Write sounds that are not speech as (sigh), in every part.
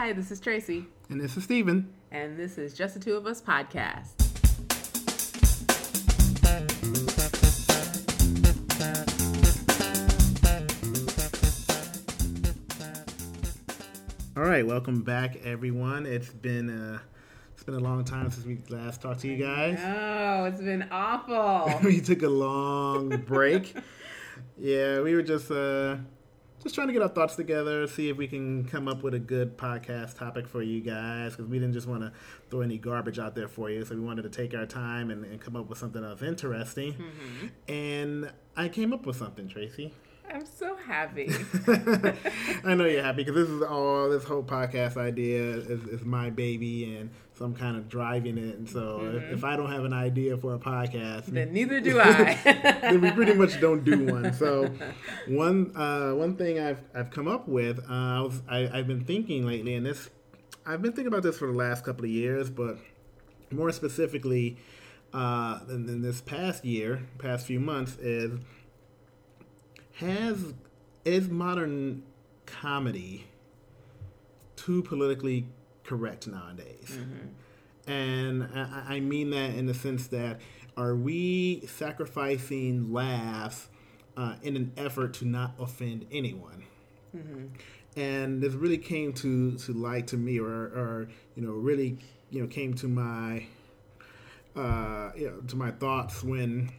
Hi, this is Tracey. And this is Stephen. And this is Just the Two of Us podcast. All right, welcome back, everyone. It's been uh, it's been a long time since we last talked to you guys. Oh, it's been (laughs) awful. we took a long break. (laughs) yeah, we were just uh, just trying to get our thoughts together, see if we can come up with a good podcast topic for you guys, because we didn't just want to throw any garbage out there for you. So we wanted to take our time and, and come up with something that was interesting. Mm-hmm. And I came up with something, Tracey. I'm so happy. (laughs) I know you're happy because this is all this whole podcast idea is, is, my baby, and so I'm kind of driving it. And so mm-hmm. if, if, I don't have an idea for a podcast, then (laughs) neither do I. (laughs) then we pretty much don't do one. So one uh, one thing I've I've come up with, uh, I was I, I've been thinking lately, and this I've been thinking about this for the last couple of years, but more specifically, uh, in, in this past year, past few months is has is modern comedy too politically correct nowadays? Mm-hmm. And I, I, mean that in the sense that are we sacrificing laughs uh, in an effort to not offend anyone? Mm-hmm. And this really came to, to light to me, or, or you know, really you know came to my uh, you know, to my thoughts when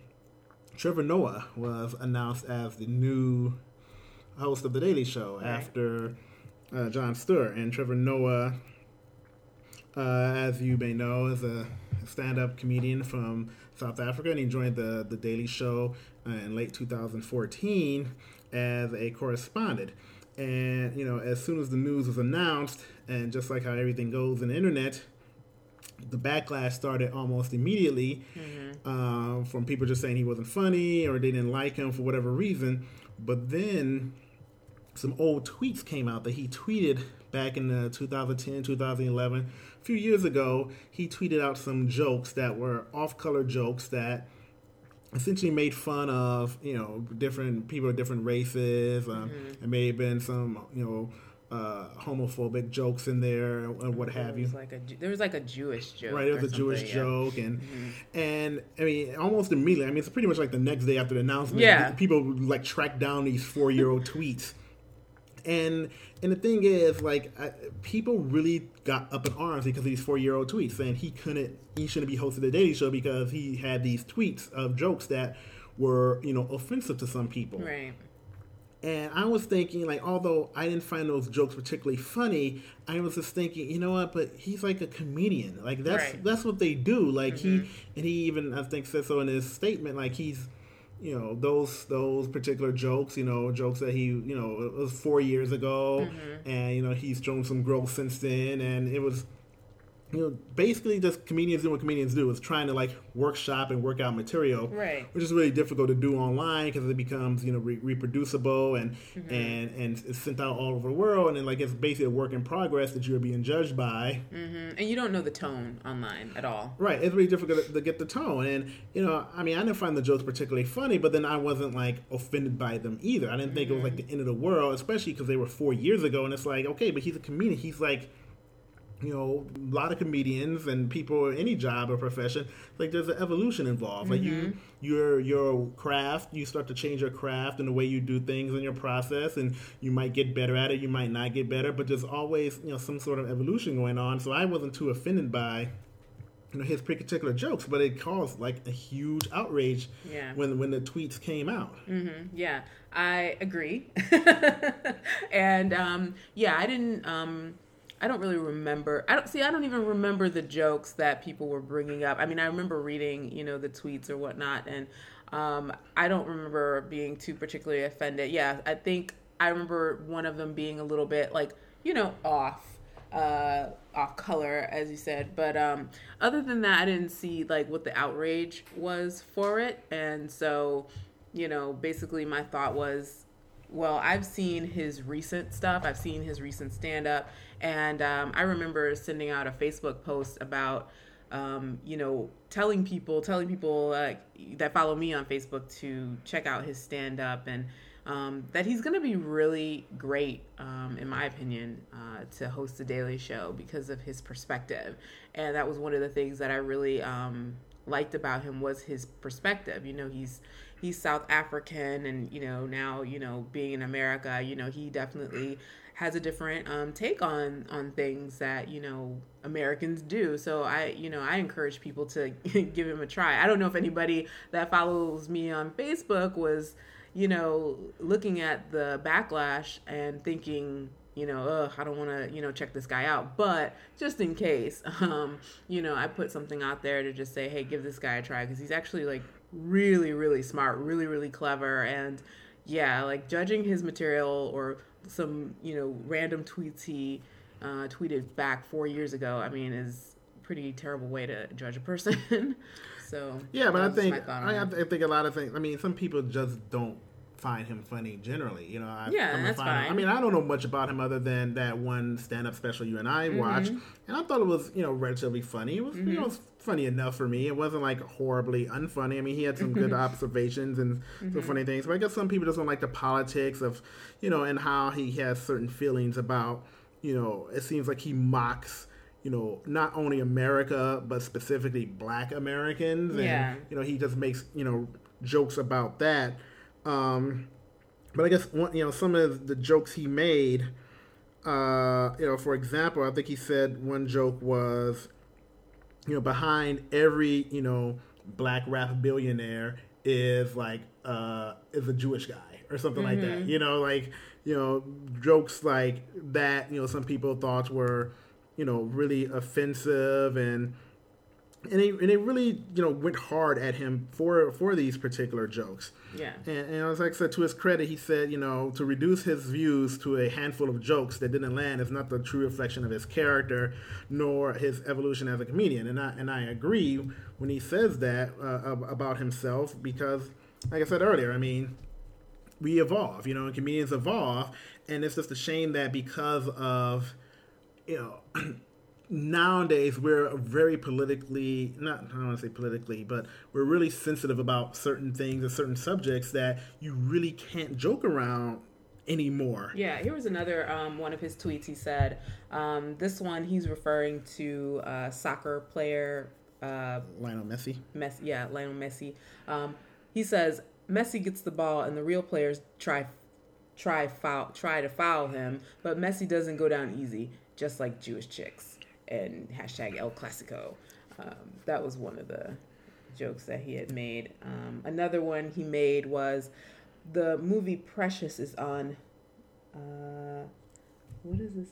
Trevor Noah was announced as the new host of The Daily Show right. after uh, Jon Stewart. And Trevor Noah, uh, as you may know, is a stand up comedian from South Africa, and he joined the, the Daily Show uh, in late 2014 as a correspondent. And, you know, as soon as the news was announced, and just like how everything goes in the internet, the backlash started almost immediately mm-hmm. uh, from people just saying he wasn't funny or they didn't like him for whatever reason. But then some old tweets came out that he tweeted back in the 2010, 2011, a few years ago. He tweeted out some jokes that were off-color jokes that essentially made fun of you know different people of different races. Um, mm-hmm. It may have been some you know uh, homophobic jokes in there and what have you. Like a, there was like a Jewish joke. Right, there was a Jewish yeah. joke, and mm-hmm. and I mean, almost immediately. I mean, it's pretty much like the next day after the announcement. Yeah, people like track down these four year old (laughs) tweets, and and the thing is, like, I, people really got up in arms because of these four year old tweets, saying he couldn't, he shouldn't be hosting the Daily Show because he had these tweets of jokes that were, you know, offensive to some people. Right. And I was thinking, like, although I didn't find those jokes particularly funny, I was just thinking, you know what? But he's like a comedian. Like that's right. that's what they do. Like mm-hmm. he and he even I think said so in his statement. Like he's, you know, those those particular jokes. You know, jokes that he you know it was four years ago, mm-hmm. and you know he's shown some growth since then, and it was you know, basically just comedians doing what comedians do is trying to like workshop and work out material, right? Which is really difficult to do online because it becomes you know re- reproducible and mm-hmm. and and it's sent out all over the world, and then like it's basically a work in progress that you're being judged by, mm-hmm. and you don't know the tone online at all. Right, it's really difficult to, to get the tone, and you know, I mean, I didn't find the jokes particularly funny, but then I wasn't like offended by them either. I didn't mm-hmm. think it was like mm-hmm. the end of the world, especially because they were four years ago, and it's like okay, but he's a comedian, he's like you know, a lot of comedians and people in any job or profession, like there's an evolution involved. Mm-hmm. Like you, mm-hmm. your your craft, you start to change your craft and the way you do things in your process, and you might get better at it, you might not get better, but there's always you know some sort of evolution going on. So I wasn't too offended by you know his particular jokes, but it caused like a huge outrage yeah. when when the tweets came out. Mm-hmm. Yeah, I agree, (laughs) and um, yeah, I didn't. Um, I don't really remember. I don't see. I don't even remember the jokes that people were bringing up. I mean, I remember reading, you know, the tweets or whatnot, and um, I don't remember being too particularly offended. Yeah, I think I remember one of them being a little bit like, you know, off, uh, off color, as you said. But um, other than that, I didn't see like what the outrage was for it, and so, you know, basically my thought was, well, I've seen his recent stuff. I've seen his recent stand up and um, I remember sending out a Facebook post about, um, you know, telling people, telling people uh, that follow me on Facebook to check out his stand up and um, that he's going to be really great, um, in my opinion, uh, to host the Daily Show because of his perspective. And that was one of the things that I really um, liked about him was his perspective. You know, he's he's South African, and you know now you know being in America, you know he definitely has a different um, take on on things that you know Americans do. So I, you know, I encourage people to (laughs) give him a try. I don't know if anybody that follows me on Facebook was, you know, looking at the backlash and thinking, you know, ugh, I don't want to, you know, check this guy out. But just in case, (laughs) um, you know, I put something out there to just say, hey, give this guy a try because he's actually like really, really smart, really, really clever, and yeah, like judging his material or some, you know, random tweets he uh, tweeted back four years ago, I mean, is pretty terrible way to judge a person. (laughs) so yeah, but I think I, I, think a lot of things. I mean, some people just don't find him funny generally. You know, I, yeah, that's fine. I mean, I don't know much about him other than that one stand-up special you and I mm-hmm. watched, and I thought it was you know relatively funny. It was mm-hmm. you know mm-hmm. funny enough for me. It wasn't like horribly unfunny. I mean, he had some good (laughs) observations and mm-hmm. some funny things. But I guess some people just don't like the politics of you know and how he has certain feelings about you know. It seems like he mocks you know, not only America, but specifically black Americans. And, yeah. you know, he just makes, you know, jokes about that. Um, but I guess one, you know some of the jokes he made. Uh, you know, for example, I think he said one joke was, you know, behind every you know black rap billionaire is like uh, is a Jewish guy or something mm-hmm. like that. Mm-hmm. You know, like you know jokes like that. You know, some people thought were you know really offensive and and it, and it really you know went hard at him for for these particular jokes. Yeah. And, and as I said, to his credit, he said, you know, to reduce his views to a handful of jokes that didn't land is not the true reflection of his character, nor his evolution as a comedian. And I and I agree when he says that uh, about himself because, like I said earlier, I mean, we evolve, you know, and comedians evolve, and it's just a shame that because of, you know. (clears throat) nowadays we're very politically not I don't want to say politically, but we're really sensitive about certain things and certain subjects that you really can't joke around anymore. Yeah, here was another um, one of his tweets. He said, um, "This one he's referring to uh, soccer player uh, Lionel Messi. Messi, yeah, Lionel Messi. Um, he says Messi gets the ball and the real players try try foul try to foul him, but Messi doesn't go down easy, just like Jewish chicks." And hashtag El Clasico. Um, that was one of the jokes that he had made. Um, another one he made was the movie Precious is on. Uh, what is this?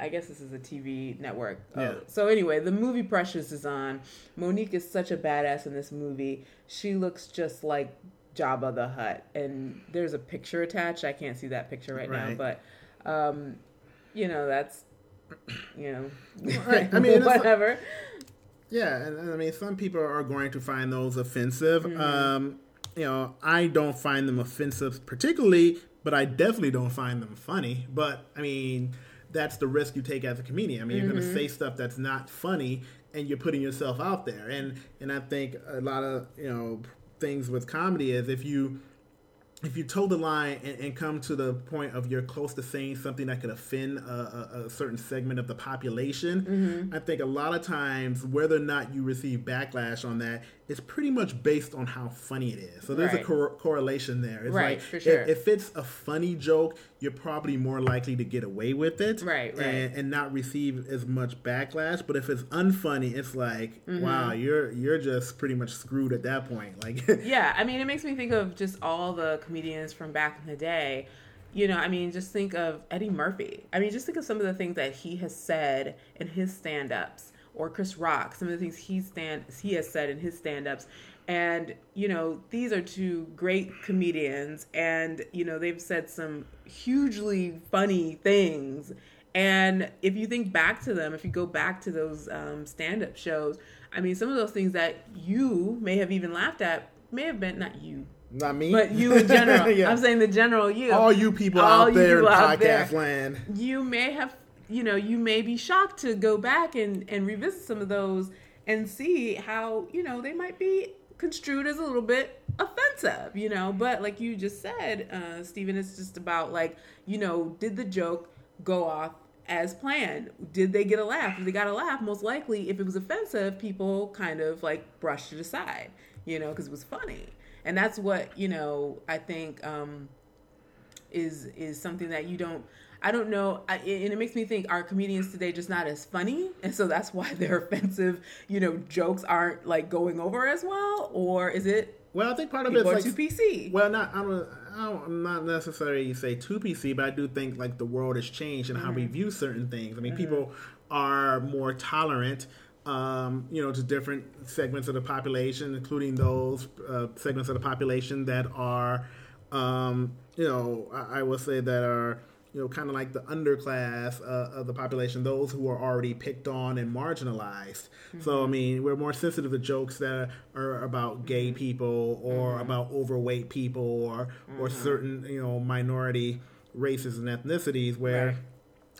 I guess this is a TV network. Oh, yeah. so anyway, the movie Precious is on. Mo'Nique is such a badass in this movie. She looks just like Jabba the Hutt, and there's a picture attached. I can't see that picture right, right. now, but um, you know that's you know, right. I (laughs) mean, whatever. yeah, and, I mean, some people are going to find those offensive. Mm-hmm. Um, you know, I don't find them offensive particularly, but I definitely don't find them funny. But I mean, that's the risk you take as a comedian. I mean, mm-hmm. you're going to say stuff that's not funny, and you're putting yourself out there. And and I think a lot of you know things with comedy is if you if you toe the line and, and, come to the point of you're close to saying something that could offend a, a, a certain segment of the population, mm-hmm. I think a lot of times whether or not you receive backlash on that is pretty much based on how funny it is. So there's right. a cor- correlation there. It's right, like for sure. If, if, it's a funny joke, you're probably more likely to get away with it, right, right, and, and not receive as much backlash. But if it's unfunny, it's like, mm-hmm. wow, you're you're just pretty much screwed at that point. (laughs) Like, yeah, I mean, it makes me think of just all the comedians from back in the day. You know, I mean, just think of Eddie Murphy. I mean, just think of some of the things that he has said in his stand-ups or Chris Rock, some of the things he stand he has said in his stand-ups. And, you know, these are two great comedians and, you know, they've said some hugely funny things. And if you think back to them, if you go back to those um, stand-up shows, I mean, some of those things that you may have even laughed at may have been not you, not me, but you in general. (laughs) yeah. I'm saying the general you. All you people all out there in podcast land. You may have, you know, you may be shocked to go back and and revisit some of those and see how you know they might be construed as a little bit offensive, you know. But like you just said, uh, Stephen, it's just about like, you know, did the joke go off as planned? Did they get a laugh? If they got a laugh, most likely, if it was offensive, people kind of like brushed it aside, you know, because it was funny. And that's what you know. I think um, is is something that you don't. I don't know, I, and it makes me think: Are comedians today just not as funny, and so that's why their (laughs) offensive, you know, jokes aren't like going over as well, or is it? Well, I think part of it's like too PC. Well, not I don't, I I'm not necessarily say too PC, but I do think like the world has changed and how we view certain things. I mean, people are more tolerant. Um, you know, to different segments of the population, including those uh, segments of the population that are, um, you know, I, I will say that are, you know, kind of like the underclass uh, of the population, those who are already picked on and marginalized. So, mm-hmm. I mean, we're more sensitive to jokes that are about gay mm-hmm. people or mm-hmm. about overweight people or or certain, you know, minority races and ethnicities where Right.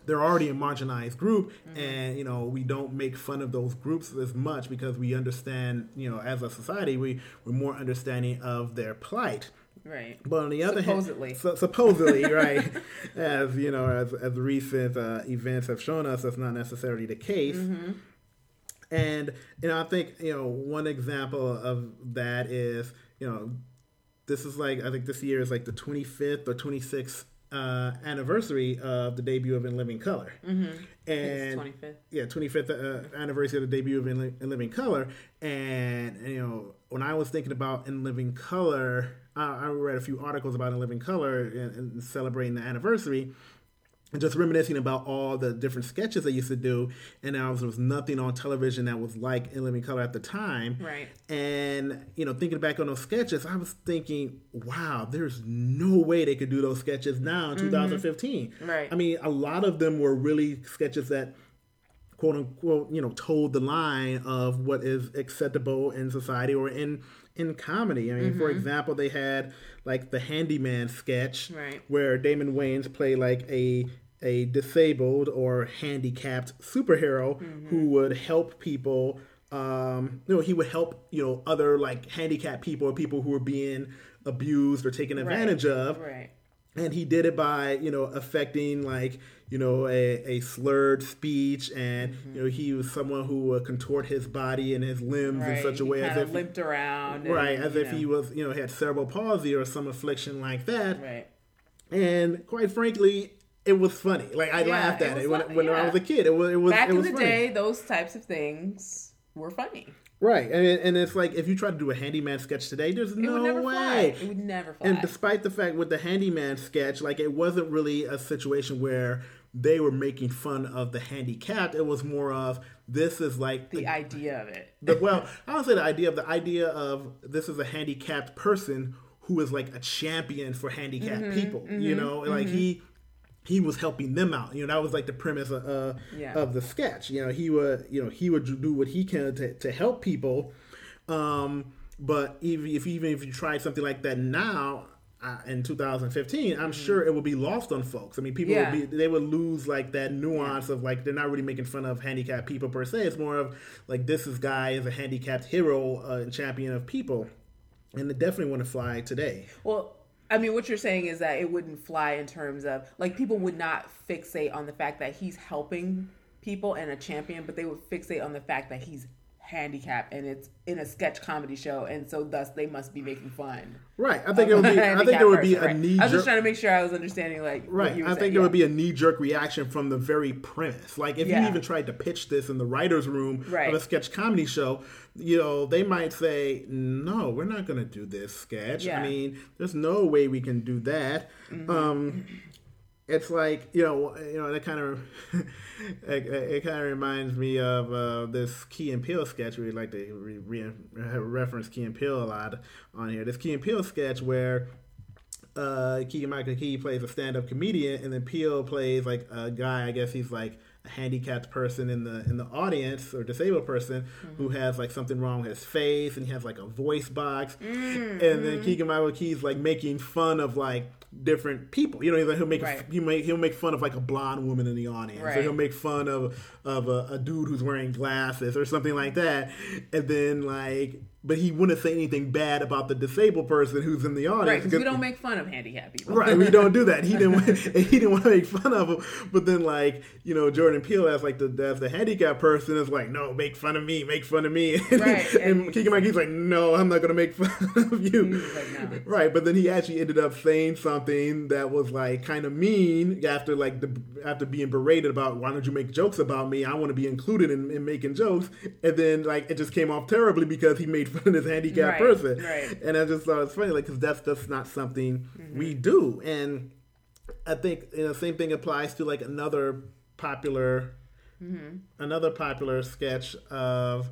they're already a marginalized group and you know we don't make fun of those groups as much because we understand you know as a society we we're more understanding of their plight right. but on the other Supposedly. hand, su- supposedly, (laughs) right, as you know, as as recent uh, events have shown us, that's not necessarily the case. Mm-hmm. And you know, I think you know one example of that is you know, this is like I think this year is like the 25th or 26th uh, anniversary of the debut of In Living Color, It's and 25th. yeah, 25th uh, anniversary of the debut of In, Li- In Living Color. And, and, you know, when I was thinking about In Living Color, I, I read a few articles about In Living Color and, and celebrating the anniversary. And just reminiscing about all the different sketches I used to do, and now there was nothing on television that was like In Living Color at the time. Right. And you know, thinking back on those sketches, I was thinking, wow, there's no way they could do those sketches now in mm-hmm. 2015. Right. I mean, a lot of them were really sketches that quote unquote, you know, told the line of what is acceptable in society or in in comedy. I mean, Mm-hmm. for example, they had like the handyman sketch Right. where Damon Wayans played like a a disabled or handicapped superhero Mm-hmm. who would help people um you know he would help you know other like handicapped people or people who were being abused or taken advantage of Right. And he did it by you know affecting like you know a, a slurred speech and Mm-hmm. you know he was someone who would contort his body and his limbs Right. in such a way as if limped around. and, right as if know, he was you know had cerebral palsy or some affliction like that Right. and quite frankly it was funny like i Yeah, laughed at was it when, funny, when i was a kid it was it was Back it in the funny. day, those types of things were funny. Right and, and it's like if you try to do a handyman sketch today there's It no way fly. It would never fly. And despite the fact with the handyman sketch, like it wasn't really a situation where they were making fun of the handicapped. It was more of this is like the idea of it. the, (laughs) well, I don't say the idea of the idea of this is a handicapped person who is like a champion for handicapped Mm-hmm, people. You know, like he he was helping them out. You know, that was like the premise of, uh, Yeah. of the sketch. You know, he would you know he would do what he can to, to help people. Um, but even if even if you tried something like that now. Uh, in 2015, I'm sure it would be lost on folks. I mean, people Mm-hmm. Yeah. would be they would lose like that nuance of like they're not really making fun of handicapped people per se. It's more of like this is guy is a handicapped hero uh, and champion of people, and it definitely want to fly today. Well, I mean, what you're saying is that it wouldn't fly in terms of like people would not fixate on the fact that he's helping people and a champion, but they would fixate on the fact that he's handicapped and it's in a sketch comedy show, and so thus they must be making fun. Right. I think it would be. I think there would be a Right. knee I was just trying to make sure I was understanding like what Right. I saying. think there Yeah. would be a knee jerk reaction from the very premise. Like if Yeah. you even tried to pitch this in the writers' room Right. of a sketch comedy show, you know, they might say, "No, we're not going to do this sketch. Yeah. Mm-hmm. I mean, there's no way we can do that." Um, it's like you know, you know, that kind of (laughs) it, it kind of reminds me of uh, this Key and Peele sketch. We like to re- re- reference Key and Peele a lot on here. This Key and Peele sketch where uh, Keegan Michael Key plays a stand-up comedian, and then Peele plays like a guy. I guess he's like a handicapped person in the in the audience or disabled person who has like something wrong with his face, and he has like a voice box. And then Keegan Michael Key's like making fun of like different people. You know, he'll make Right. he'll make he'll make fun of like a blonde woman in the audience, or he'll make fun of of a, a dude who's wearing glasses or something like that, and then like but he wouldn't say anything bad about the disabled person who's in the audience. Right, because we don't make fun of handicapped people. right, we don't do that. He didn't. (laughs) he didn't want to make fun of him. But then, like you know, Jordan Peele as like the as the handicapped person is like, no, make fun of me, make fun of me. (laughs) Right, and, and- Keegan Michael's like, no, I'm not going to make (laughs) fun of you. Like, no. Right, but then he actually ended up saying something that was like kind of mean after like the after being berated about why don't you make jokes about me? I want to be included in, in making jokes, and then like it just came off terribly because he made (laughs) fun of this handicapped Right, person, right. and I just thought it's funny, like because that's that's not something mm-hmm. we do, and I think you know same thing applies to like another popular mm-hmm. another popular sketch of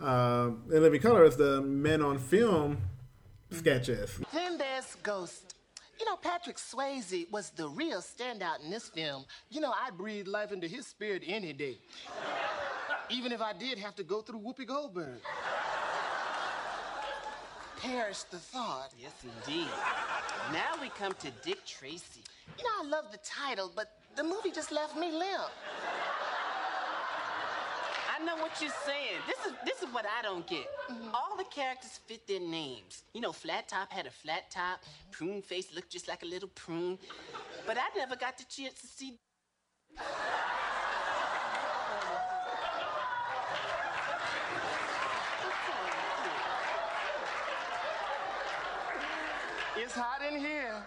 um in Living Color is the Men on Film mm-hmm. sketches. Then there's Ghost. You know, Patrick Swayze was the real standout in this film. You know, I'd breathe life into his spirit any day. (laughs) Even if I did have to go through Whoopi Goldberg. Perish the thought. Yes, indeed. Now we come to Dick Tracy. You know, I love the title, but the movie just left me limp. I know what you're saying. This is this is what I don't get. Mm-hmm. All the characters fit their names. You know, Flat Top had a flat top. Prune Face looked just like a little prune. But I never got the chance to see. It's hot in here.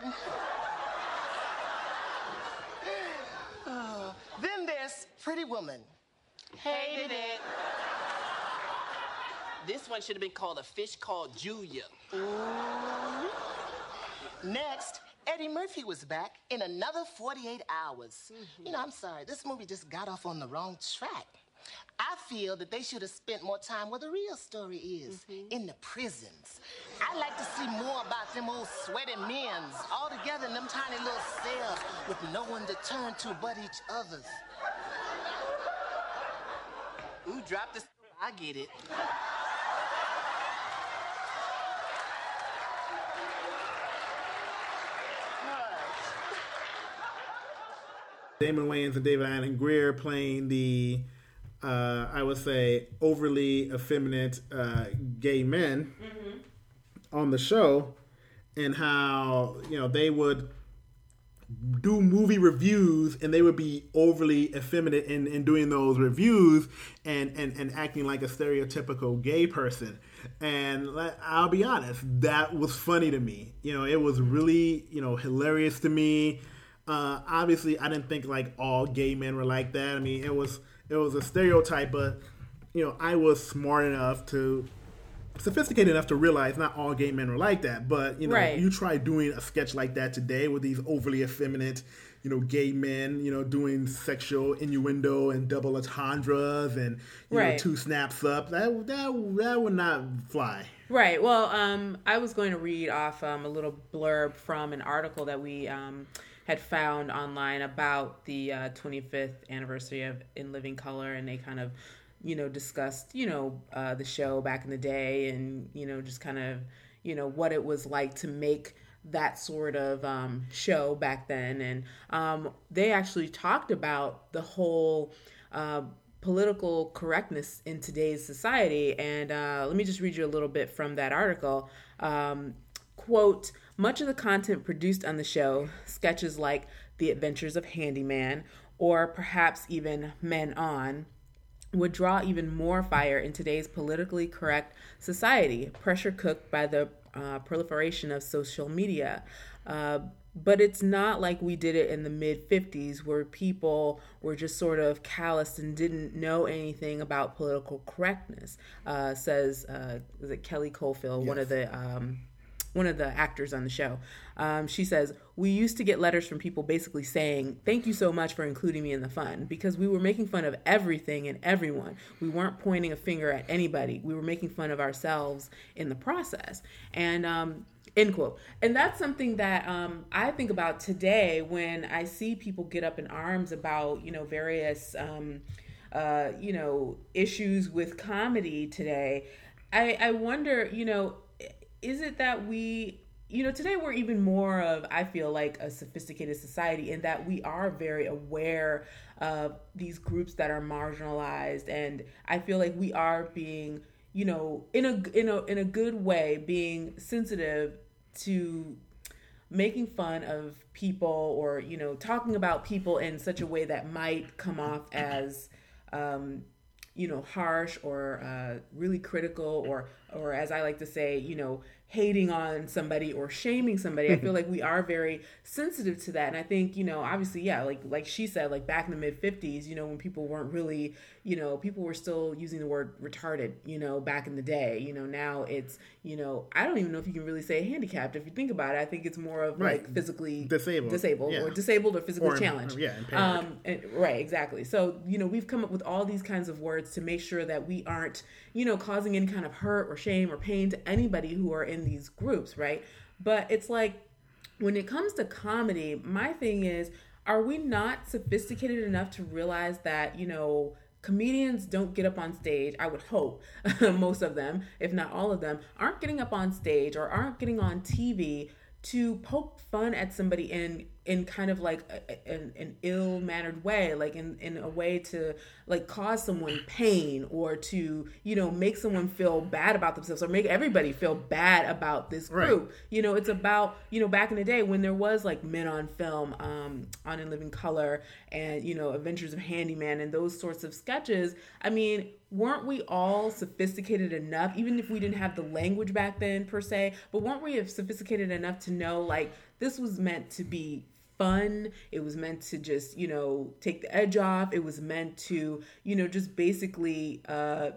Oh, (sighs) then there's Pretty Woman. Hated it. This one should have been called a fish called Julia. Next, Eddie Murphy was back in another 48 hours. Mm-hmm. You know, I'm sorry, this movie just got off on the wrong track. I feel that they should have spent more time where the real story is mm-hmm. in the prisons. I'd like to see more about them old sweaty men's all together in them tiny little cells with no one to turn to but each other's. Ooh, drop this. I get it. Damon Wayans and David Alan Grier playing the, uh, I would say, overly effeminate uh, gay men on the show, and how you know they would do movie reviews and they would be overly effeminate in, in doing those reviews and, and, and acting like a stereotypical gay person. And I'll be honest, that was funny to me. You know, it was really, you know, hilarious to me. Uh, obviously, I didn't think like all gay men were like that. I mean, it was it was a stereotype, but you know, I was smart enough to sophisticated enough to realize not all gay men are like that. But you know, Right. you try doing a sketch like that today with these overly effeminate, you know, gay men, you know, doing sexual innuendo and double entendres and you know, two snaps up. That that that would not fly. Right. Well, um, I was going to read off um, a little blurb from an article that we um, had found online about the uh, 25th anniversary of In Living Color, and they kind of, you know, discussed, you know, uh, the show back in the day, and you know, just kind of, you know, what it was like to make that sort of um, show back then, and um, they actually talked about the whole. Uh, political correctness in today's society. And uh, let me just read you a little bit from that article. Um, quote Much of the content produced on the show, sketches like The Adventures of Handyman, or perhaps even Men On, would draw even more fire in today's politically correct society, pressure cooked by the uh, proliferation of social media. Uh, but it's not like we did it in the mid 50s where people were just sort of calloused and didn't know anything about political correctness, uh, says uh, is it Kelly Coffield, one of the um, one of the actors on the show. Um, she says, We used to get letters from people basically saying, Thank you so much for including me in the fun because we were making fun of everything and everyone. We weren't pointing a finger at anybody. We were making fun of ourselves in the process. And, um, end quote. And that's something that um, I think about today when I see people get up in arms about, you know, various. Um, uh, you know, issues with comedy today. I, I wonder, you know, is it that we you know today we're even more of i feel like a sophisticated society in that we are very aware of these groups that are marginalized. And i feel like we are being you know, in a in a in a good way, being sensitive to making fun of people or you know talking about people in such a way that might come off as um, you know harsh or uh, really critical or or as I like to say you know hating on somebody or shaming somebody. I feel (laughs) like we are very sensitive to that. And I think, you know, obviously, yeah, like like she said, like back in the mid fifties, you know, when people weren't really, you know, people were still using the word retarded, you know, back in the day. You know, now it's, you know, I don't even know if you can really say handicapped if you think about it. I think it's more of Right. like physically Disabled. disabled Yeah. or disabled or physically Or- challenged. yeah, impaired. Um, and- right, exactly. So, you know, we've come up with all these kinds of words to make sure that we aren't, you know, causing any kind of hurt or shame or pain to anybody who are in these groups, right? But it's like when it comes to comedy, my thing is, are we not sophisticated enough to realize that, you know, comedians don't get up on stage, I would hope (laughs) most of them, if not all of them, aren't getting up on stage or aren't getting on TV to poke fun at somebody in in kind of like a, an, an ill-mannered way like in in a way to like cause someone pain or to you know make someone feel bad about themselves or make everybody feel bad about this Right. group you know it's about you know back in the day when there was like men on film um on in living color and you know adventures of handyman and those sorts of sketches i mean weren't we all sophisticated enough even if we didn't have the language back then per se but weren't we sophisticated enough to know like this was meant to be fun. It was meant to just you know take the edge off. It was meant to you know just basically uh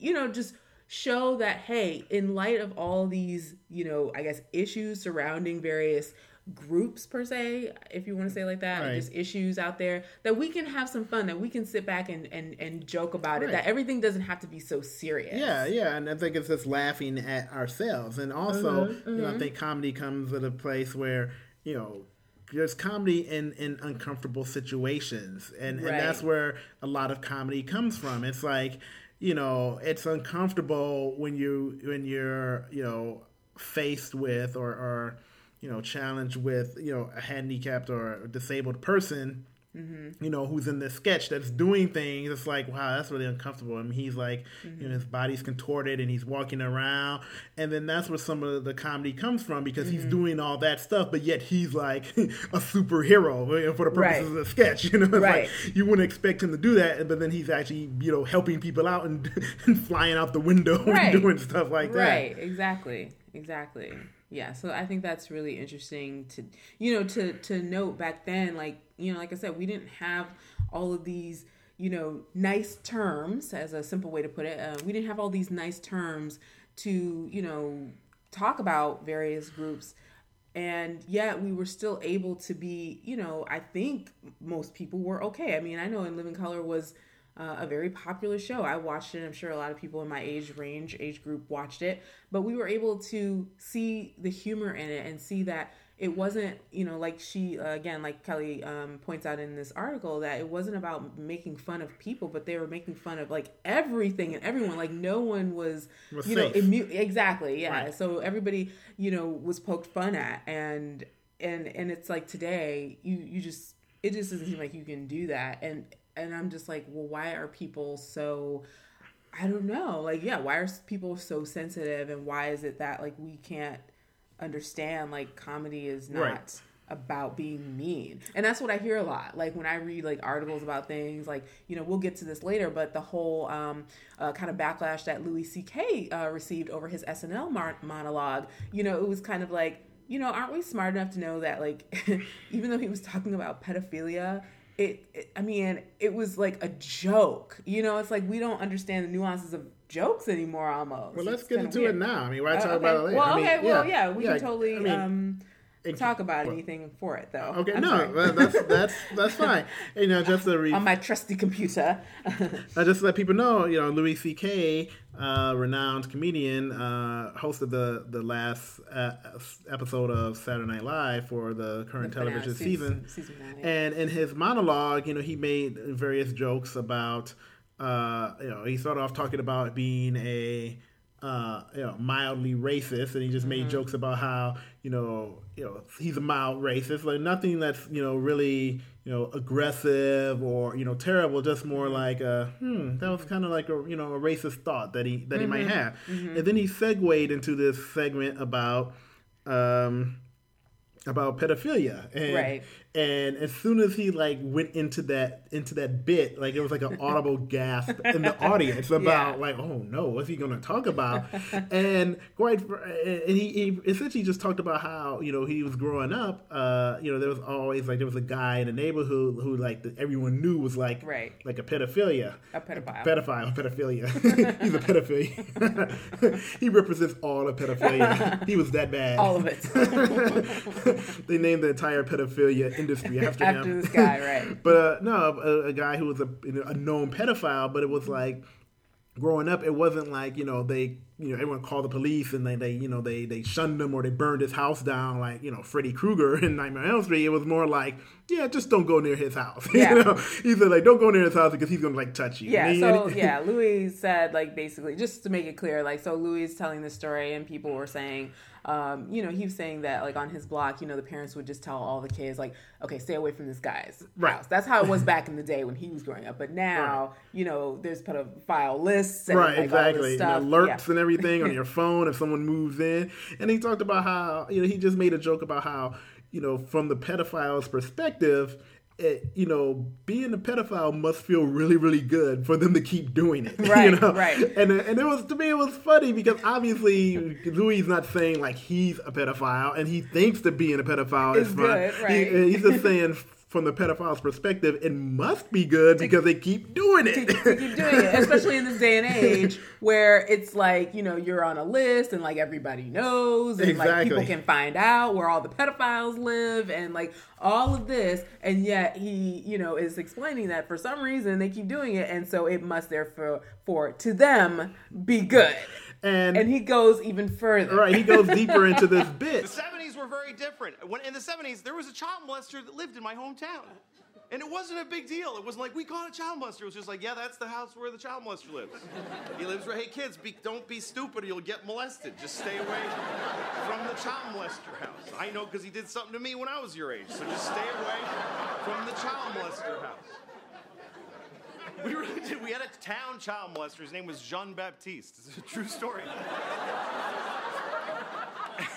you know, just show that, hey, in light of all these, you know, I guess issues surrounding various groups per se, if you want to say like that, Right. just issues out there, that we can have some fun, that we can sit back and, and, and joke about it, that everything doesn't have to be so serious. Yeah, yeah, and I think it's just laughing at ourselves, and also, Mm-hmm, you know, I think comedy comes at a place where you know there's comedy in in uncomfortable situations, and and that's where a lot of comedy comes from. It's like you know, it's uncomfortable when you when you're you know faced with or or you know challenged with you know a handicapped or a disabled person Mm-hmm. you know, who's in this sketch that's doing things. It's like, wow, that's really uncomfortable. I mean, he's like, you know, his body's contorted and he's walking around. And then that's where some of the comedy comes from because he's Mm-hmm. doing all that stuff, but yet he's like (laughs) a superhero you know, for the purposes Right. of the sketch. (laughs) You know, it's Right. like you wouldn't expect him to do that, but then he's actually, you know, helping people out and, and (laughs) flying out the window Right. and doing stuff like that. Right, exactly. Exactly. Yeah, so I think that's really interesting to you know to to note back then like, you know, like I said, we didn't have all of these, you know, nice terms as a simple way to put it. Uh, we didn't have all these nice terms to, you know, talk about various groups and yet we were still able to be you know i think most people were okay i mean i know in living color was uh, a very popular show. I watched it. I'm sure a lot of people in my age range age group watched it. But we were able to see the humor in it and see that it wasn't you know like she uh, again like kelly um, points out in this article that it wasn't about making fun of people but they were making fun of like everything and everyone. Like no one was, Was you know safe. immu- exactly yeah. Right. so everybody you know was poked fun at. And and and it's like today you you just it just doesn't seem like you can do that. And and i'm just like well why are people so i don't know. Like yeah why are people so sensitive and why is it that like we can't understand like comedy is not Right. about being mean? And that's what i hear a lot. Like when i read like articles about things like you know we'll get to this later but the whole um, uh, kind of backlash that louis ck uh, received over his snl mar- monologue you know it was kind of like you know aren't we smart enough to know that like (laughs) even though he was talking about pedophilia it, it i mean it was like a joke you know it's like we don't understand the nuances of jokes anymore almost Well, let's It's get into weird. it now. I mean, why Uh, talk okay. about it later? Well, I mean, okay, well, yeah, we yeah, can totally I mean, um, talk about anything for it, though. Okay, I'm no, sorry. that's (laughs) that's that's fine. You know, just to re- on my trusty computer. (laughs) I just let people know, you know, Louis C.K., uh, renowned comedian, uh, hosted the the last uh, episode of Saturday Night Live for the current The television season- season. season nine. And in his monologue, you know, he made various jokes about, uh, you know, he started off talking about being a uh, you know, mildly racist, and he just Mm-hmm. made jokes about how you know, you know, he's a mild racist, like nothing that's you know really you know, aggressive or you know, terrible. Just more like, uh, hmm, that was kind of like a you know a racist thought that he that he might have. And then he segued into this segment about. Um, about pedophilia and Right. And as soon as he like went into that into that bit like it was like an (laughs) audible gasp in the audience about Yeah. like oh no what's he going to talk about (laughs) and quite and he, he essentially just talked about how you know he was growing up uh you know there was always like there was a guy in the neighborhood who like that everyone knew was like Right. like a pedophilia A pedophile. pedophile pedophilia (laughs) he's a pedophile he represents all of pedophilia he was that bad All of it. they named the entire pedophilia industry (laughs) after, After him. this guy, (laughs) right. but uh, no, a, a guy who was a, a known pedophile, but it was like growing up, it wasn't like you know they you know everyone called the police and they they you know they they shunned him or they burned his house down like you know Freddy Krueger in Nightmare on Elm Street. It was more like yeah, just don't go near his house. (laughs) Yeah. you know, he said like don't go near his house because he's gonna like touch you. Yeah, And so and yeah, (laughs) Louis said like basically just to make it clear, like so Louis is telling the story and people were saying, um, you know, he was saying that like on his block, you know, the parents would just tell all the kids like, okay, stay away from this guy's Right. house. That's how it was back in the day when he was growing up. But now, you know, there's pedophile lists and Right, like, all this exactly. stuff. And alerts Yeah. and everything on (laughs) your phone if someone moves in. And he talked about how, you know, he just made a joke about how, you know, from the pedophile's perspective, it, you know, being a pedophile must feel really, really good for them to keep doing it. (laughs) you know? right. And uh, and it was to me, it was funny because obviously Louis is not saying like he's a pedophile and he thinks that being a pedophile is Is fun. good, He- right. Uh, he's just (laughs) saying from the pedophile's perspective, it must be good because they keep doing it. to, to keep doing it, especially in this day and age (laughs) where it's like you know you're on a list and like everybody knows and like people can find out where all the pedophiles live and like all of this, and yet he you know is explaining that for some reason they keep doing it, and so it must therefore for to them be good, And, and he goes even further. right, he goes deeper into this (laughs) bit. The 70s were very different. When, in the 70s, there was a child molester that lived in my hometown. And it wasn't a big deal. It wasn't like, we caught a child molester. It was just like, yeah, that's the house where the child molester lives. he lives where, hey, kids, be, don't be stupid or you'll get molested. Just stay away from the child molester house. I know because he did something to me when I was your age. So just stay away from the child molester house. (laughs) We really did. We had a town child molester. His name was Jean Baptiste. It's a true story. (laughs)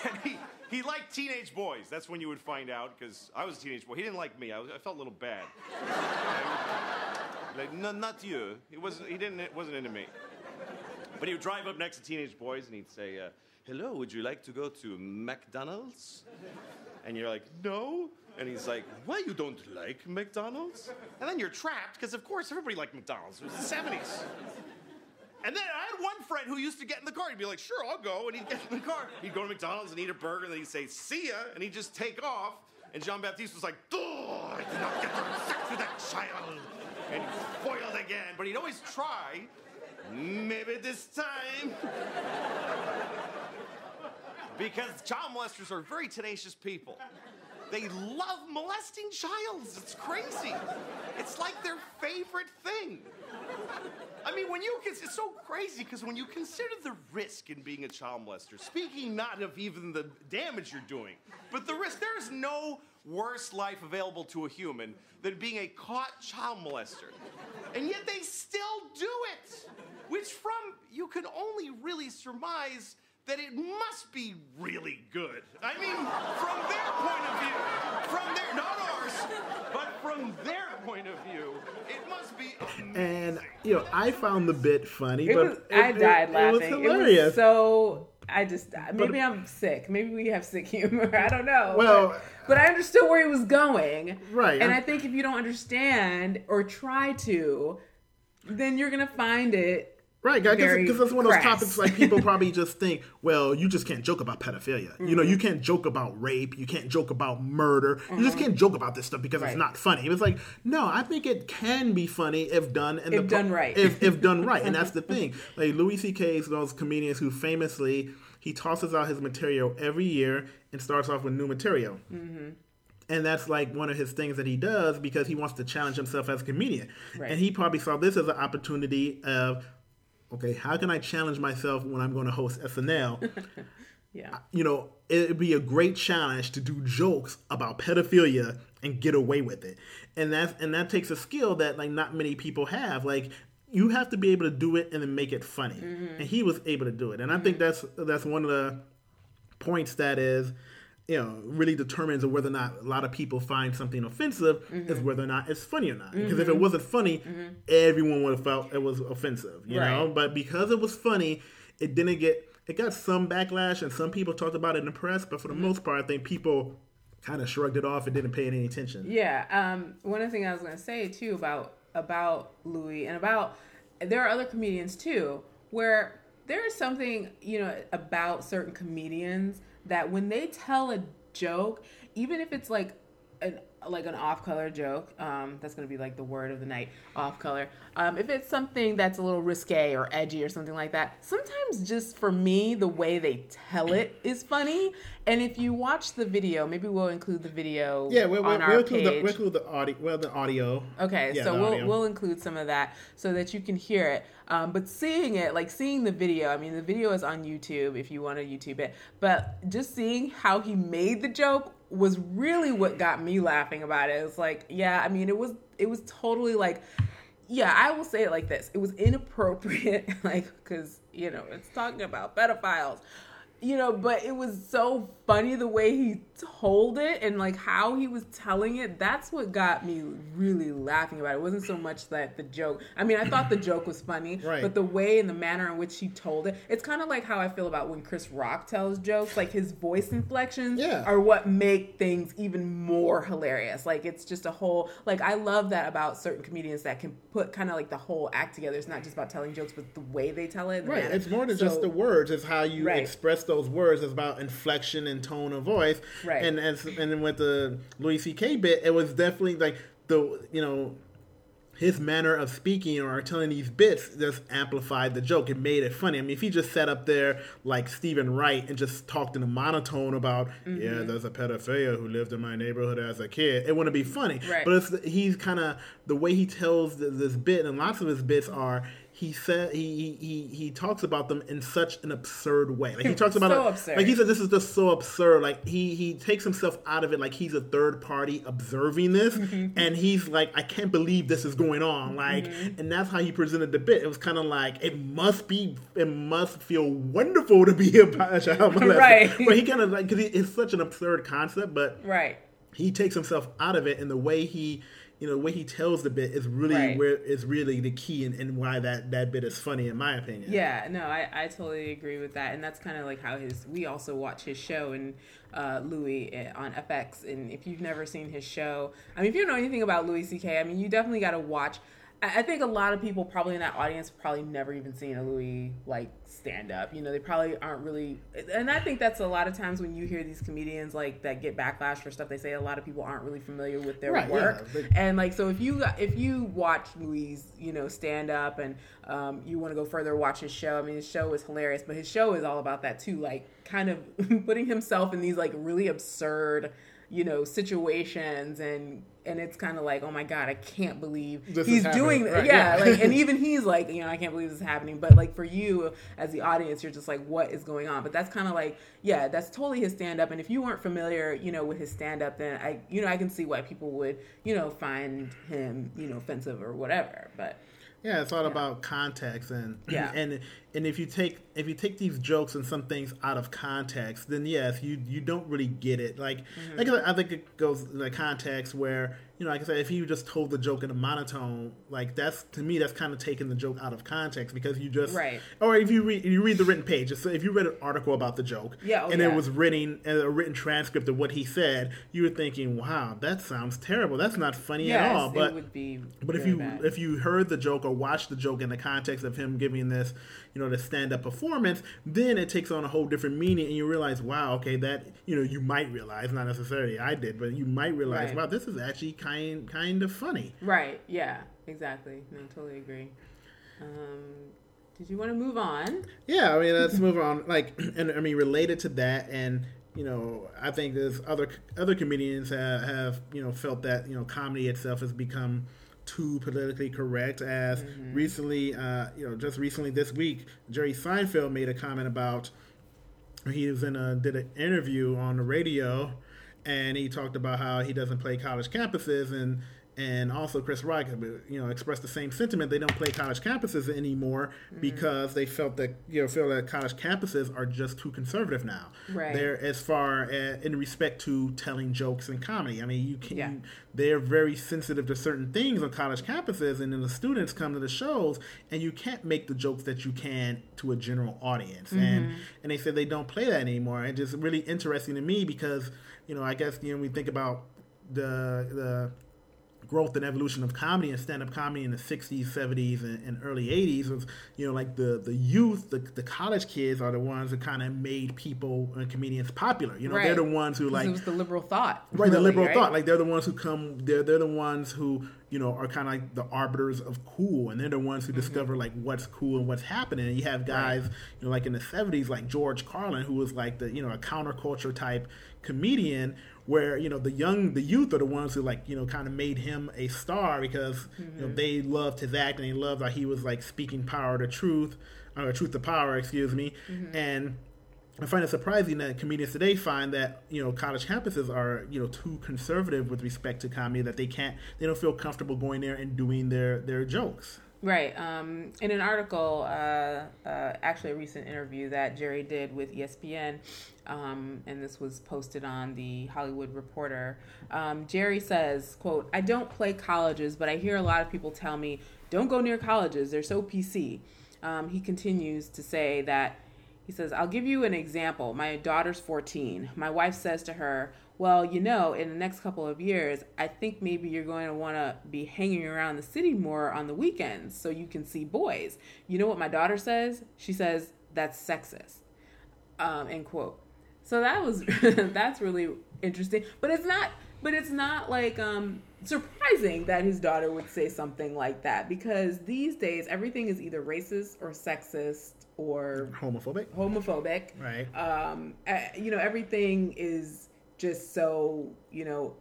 And he, he liked teenage boys. That's when you would find out, because I was a teenage boy. He didn't like me. I, was, I felt a little bad. like, no, not you. He wasn't. He didn't. It wasn't into me. But he would drive up next to teenage boys, and he'd say, uh, "Hello, would you like to go to McDonald's?" And you're like, "No." And he's like, "Why you don't like McDonald's?" And then you're trapped, because of course everybody liked McDonald's. It was the '70s. And then I had one friend who used to get in the car. He'd be like, sure, I'll go. And he'd get in the car. He'd go to McDonald's and eat a burger. And then he'd say, see ya. And he'd just take off. And Jean Baptiste was like, oh, I did not get to sex with that child. And he foiled again. But he'd always try. Maybe this time. because child molesters are very tenacious people. They love molesting childs. It's crazy. It's like their favorite thing. I mean, when you it's so crazy because when you consider the risk in being a child molester, speaking not of even the damage you're doing, but the risk, there is no worse life available to a human than being a caught child molester. And yet they still do it, which from you can only really surmise that it must be really good. I mean, from their point of view, from their, not ours, but from their point of view, it must be amazing. And you know, I found the bit funny, It but was, I died it, laughing. was hilarious. so I just maybe I'm sick. Maybe we have sick humor. (laughs) I don't know. Well- but, but I understood where he was going. Right. And I think if you don't understand or try to, then you're gonna find it. Right, because that's one of those crass. topics like people (laughs) probably just think, well, you just can't joke about pedophilia. You know, Mm-hmm. you can't joke about rape. You can't joke about murder. You just can't joke about this stuff because it's not funny. It's like, no, I think it can be funny if done in If the done right. If, if done right, and that's the (laughs) thing. Like Louis C.K. is one of those comedians who famously he tosses out his material every year and starts off with new material. And that's like one of his things that he does because he wants to challenge himself as a comedian. Right. And he probably saw this as an opportunity of, okay, how can I challenge myself when I'm going to host SNL? (laughs) Yeah. you know, it'd be a great challenge to do jokes about pedophilia and get away with it. And that's and that takes a skill that like not many people have. Like you have to be able to do it and then make it funny. Mm-hmm. And he was able to do it. And I think mm-hmm. that's that's one of the points that is you know really determines whether or not a lot of people find something offensive mm-hmm. is whether or not it's funny or not. Because if it mm-hmm. wasn't funny mm-hmm. everyone would have felt it was offensive you know? But because it was funny it didn't get it got some backlash and some people talked about it in the press but for the most part i think people kind of shrugged it off and didn't pay any attention. Yeah. Um, one of the things I was going to say too about about Louis and about there are other comedians too where there is something you know about certain comedians that when they tell a joke, even if it's like an like an off color joke, um, that's gonna be like the word of the night, off color. Um, if it's something that's a little risque or edgy or something like that, sometimes just for me, the way they tell it is funny. And if you watch the video, maybe we'll include the video yeah we'll, we'll, we'll include, the, we'll include the audio well the audio Okay, Yeah, so we'll audio. we'll include some of that so that you can hear it. Um, but seeing it, like seeing the video, I mean, the video is on YouTube if you want to YouTube it. But just seeing how he made the joke was really what got me laughing about it. It's like, yeah, I mean, it was it was totally like, yeah, I will say it like this: it was inappropriate, (laughs) like because you know it's talking about pedophiles. You know, but it was so funny the way he told it and like how he was telling it. That's what got me really laughing about it. It wasn't so much that the joke. I mean, I thought the (clears throat) joke was funny, Right. but the way and the manner in which he told it, it's kind of like how I feel about when Chris Rock tells jokes. Like his voice inflections Yeah. are what make things even more hilarious. Like it's just a whole like I love that about certain comedians that can put kind of like the whole act together. It's not just about telling jokes, but the way they tell it. Right. manner. It's more than just the words. It's how you Right. express those words. It's about inflection and tone of voice. Right. And as and then with the Louis C.K. bit, it was definitely like the you know his manner of speaking or telling these bits just amplified the joke. It made it funny. I mean, if he just sat up there like Steven Wright and just talked in a monotone about, Mm-hmm. yeah, there's a pedophilia who lived in my neighborhood as a kid, it wouldn't be funny. Right. But it's he's kind of the way he tells this bit, and lots of his bits are. He said he, he he talks about them in such an absurd way. Like he (laughs) talks about So it, absurd. like he said, this is just so absurd. Like he he takes himself out of it, like he's a third party observing this, Mm-hmm. (laughs) and he's like, I can't believe this is going on. Like, and that's how he presented the bit. It was kind of like it must be, it must feel wonderful to be a child (laughs) molester. Right. But he kind of like because it's such an absurd concept, but right. he takes himself out of it and the way he you know the way he tells the bit is really Right. where is really the key and, and why that that bit is funny in my opinion Yeah, no, I, I totally agree with that, and that's kind of like how his. We also watch his show and uh, Louie eh, on FX, and if you've never seen his show, I mean, if you don't know anything about Louis C.K., I mean, you definitely got to watch. I think a lot of people probably in that audience probably never even seen a Louis like stand up. You know, they probably aren't really, and I think that's a lot of times when you hear these comedians like that get backlash for stuff they say. A lot of people aren't really familiar with their Right, yeah, work, and like so if you if you watch Louis, you know, stand up and um, you want to go further, watch his show. I mean, his show is hilarious, but his show is all about that too, like kind of (laughs) putting himself in these like really absurd, you know, situations and. And it's kind of like, oh my god, I can't believe This he's doing, Right, yeah, yeah. like, and (laughs) even he's like, you know, I can't believe this is happening. But like for you as the audience, you're just like, what is going on? But that's kind of like, yeah, that's totally his stand up. And if you weren't familiar, you know, with his stand up, then I, you know, I can see why people would, you know, find him, you know, offensive or whatever. But yeah it's all about context and (clears throat) Yeah. and and if you take if you take these jokes and some things out of context then yes you you don't really get it like Mm-hmm. like I I think it goes in the context where you know like I said if you just told the joke in a monotone like that's to me that's kind of taking the joke out of context because you just Right. or if you read you read the written page so if you read an article about the joke Yeah, oh, and yeah. it was written uh, a written transcript of what he said you were thinking wow that sounds terrible that's not funny yes, at all but it would be. but if you bad. if you heard the joke or watched the joke in the context of him giving this, you know, the stand up performance, then it takes on a whole different meaning, and you realize, wow, okay, that you know, you might realize, not necessarily I did, but you might realize, Right. wow, this is actually kind kind of funny. right, yeah, exactly. No, totally agree. Um, did you want to move on? Yeah, I mean, let's (laughs) move on. Like, (clears throat) and I mean, related to that, and you know, I think there's other other comedians have, have you know felt that you know comedy itself has become too politically correct. As recently, uh, you know, just recently this week, Jerry Seinfeld made a comment about he was in a did an interview on the radio. and he talked about how he doesn't play college campuses and and also Chris Rock, you know, expressed the same sentiment. They don't play college campuses anymore mm-hmm. because they felt that you know feel that college campuses are just too conservative now. Right. They're as far as, in respect to telling jokes and comedy. I mean, you can. Yeah. they're very sensitive to certain things on college campuses, and then the students come to the shows, and you can't make the jokes that you can to a general audience. Mm-hmm. And and they said they don't play that anymore. And just really interesting to me because you know I guess you know we think about the the growth and evolution of comedy and stand-up comedy in the 60s 70s and, and, early 80s was you know like the the youth the, the college kids are the ones that kind of made people and comedians popular you know right. they're the ones who like it was the liberal thought right really, the liberal right? thought like they're the ones who come they're, they're the ones who you know are kind of like the arbiters of cool and they're the ones who mm-hmm. discover like what's cool and what's happening and you have guys right. you know like in the 70s like george carlin who was like the you know a counterculture type comedian where you know the young the youth are the ones who like you know kind of made him a star because mm-hmm. you know mm-hmm. they loved his act and they loved how he was like speaking power to truth or truth to power excuse me mm-hmm. and I find it surprising that comedians today find that you know college campuses are you know too conservative with respect to comedy that they can't they don't feel comfortable going there and doing their their jokes. Right. Um, in an article, uh, uh, actually a recent interview that Jerry did with ESPN, um, and this was posted on the Hollywood Reporter. Um, Jerry says, "quote I don't play colleges, but I hear a lot of people tell me don't go near colleges; they're so PC." Um, he continues to say that he says, "I'll give you an example. My daughter's 14. My wife says to her." Well, you know, in the next couple of years, I think maybe you're going to want to be hanging around the city more on the weekends so you can see boys. You know what my daughter says? She says, that's sexist. Um, end quote. So that was (laughs) that's really interesting. But it's not but it's not like um surprising that his daughter would say something like that because these days everything is either racist or sexist or homophobic. Homophobic. Right. Um you know everything is just so, you know,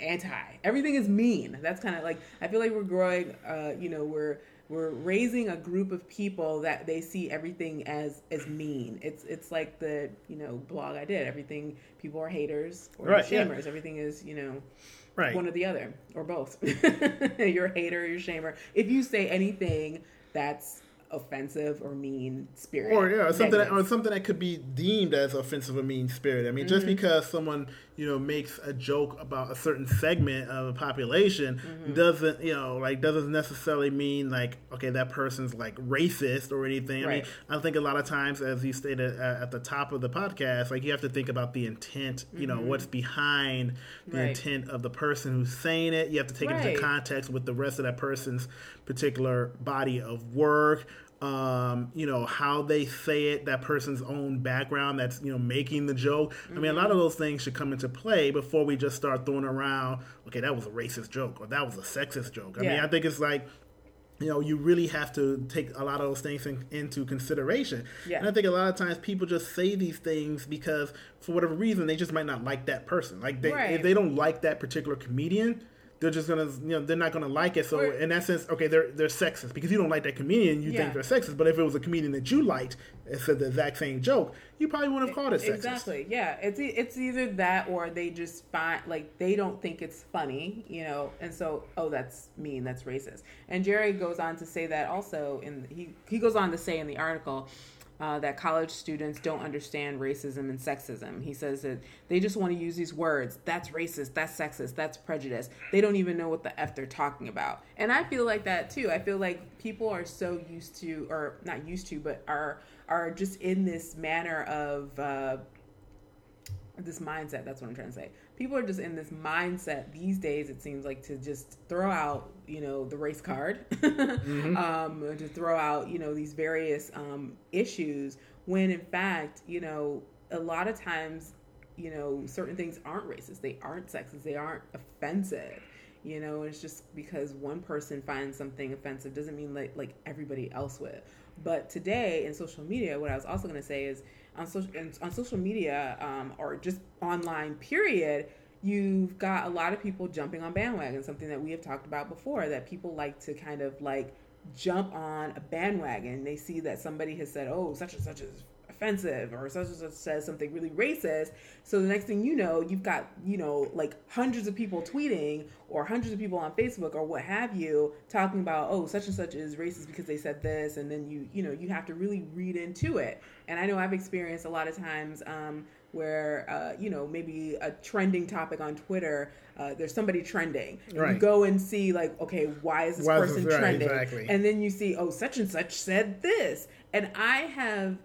anti. Everything is mean. That's kind of like I feel like we're growing uh you know, we're we're raising a group of people that they see everything as as mean. It's it's like the you know blog I did. Everything people are haters or right, shamers. Yeah. Everything is you know right. one or the other or both. (laughs) you're a hater, you're a shamer. If you say anything that's offensive or mean spirit. Or yeah, or something that, or something that could be deemed as offensive or mean spirit. I mean, mm-hmm. just because someone you know makes a joke about a certain segment of a population mm-hmm. doesn't you know like doesn't necessarily mean like okay that person's like racist or anything. Right. I mean, I think a lot of times, as you stated at, at, the top of the podcast, like you have to think about the intent. You mm-hmm. know, what's behind the right. intent of the person who's saying it. You have to take right. it into context with the rest of that person's particular body of work um, you know, how they say it, that person's own background that's, you know, making the joke. Mm-hmm. I mean, a lot of those things should come into play before we just start throwing around, okay, that was a racist joke or that was a sexist joke. I yeah. mean, I think it's like, you know, you really have to take a lot of those things in, into consideration. Yeah. And I think a lot of times people just say these things because, for whatever reason, they just might not like that person. Like, they, right. if they don't like that particular comedian, they're just gonna you know they're not gonna like it. So or, in that sense, okay, they're they're sexist because you don't like that comedian, you yeah. think they're sexist. But if it was a comedian that you liked and said the exact same joke, you probably wouldn't have called it sexist. Exactly. Yeah. It's it's either that or they just find like they don't think it's funny, you know, and so oh that's mean, that's racist. And Jerry goes on to say that also in he he goes on to say in the article uh, that college students don't understand racism and sexism. He says that they just want to use these words. That's racist. That's sexist. That's prejudice. They don't even know what the f they're talking about. And I feel like that too. I feel like people are so used to, or not used to, but are are just in this manner of. Uh, this mindset that's what i'm trying to say people are just in this mindset these days it seems like to just throw out you know the race card (laughs) mm-hmm. um, to throw out you know these various um, issues when in fact you know a lot of times you know certain things aren't racist they aren't sexist they aren't offensive you know it's just because one person finds something offensive doesn't mean like like everybody else would but today in social media what i was also going to say is on social on social media um, or just online period you've got a lot of people jumping on bandwagon something that we have talked about before that people like to kind of like jump on a bandwagon. They see that somebody has said oh such and such is offensive or such and such says something really racist. So the next thing you know, you've got, you know, like hundreds of people tweeting or hundreds of people on Facebook or what have you talking about, oh, such and such is racist because they said this. And then you, you know, you have to really read into it. And I know I've experienced a lot of times um, where, uh, you know, maybe a trending topic on Twitter, uh, there's somebody trending. Right. You go and see, like, okay, why is this Why is person this- right, trending? exactly. And then you see, oh, such and such said this. And I have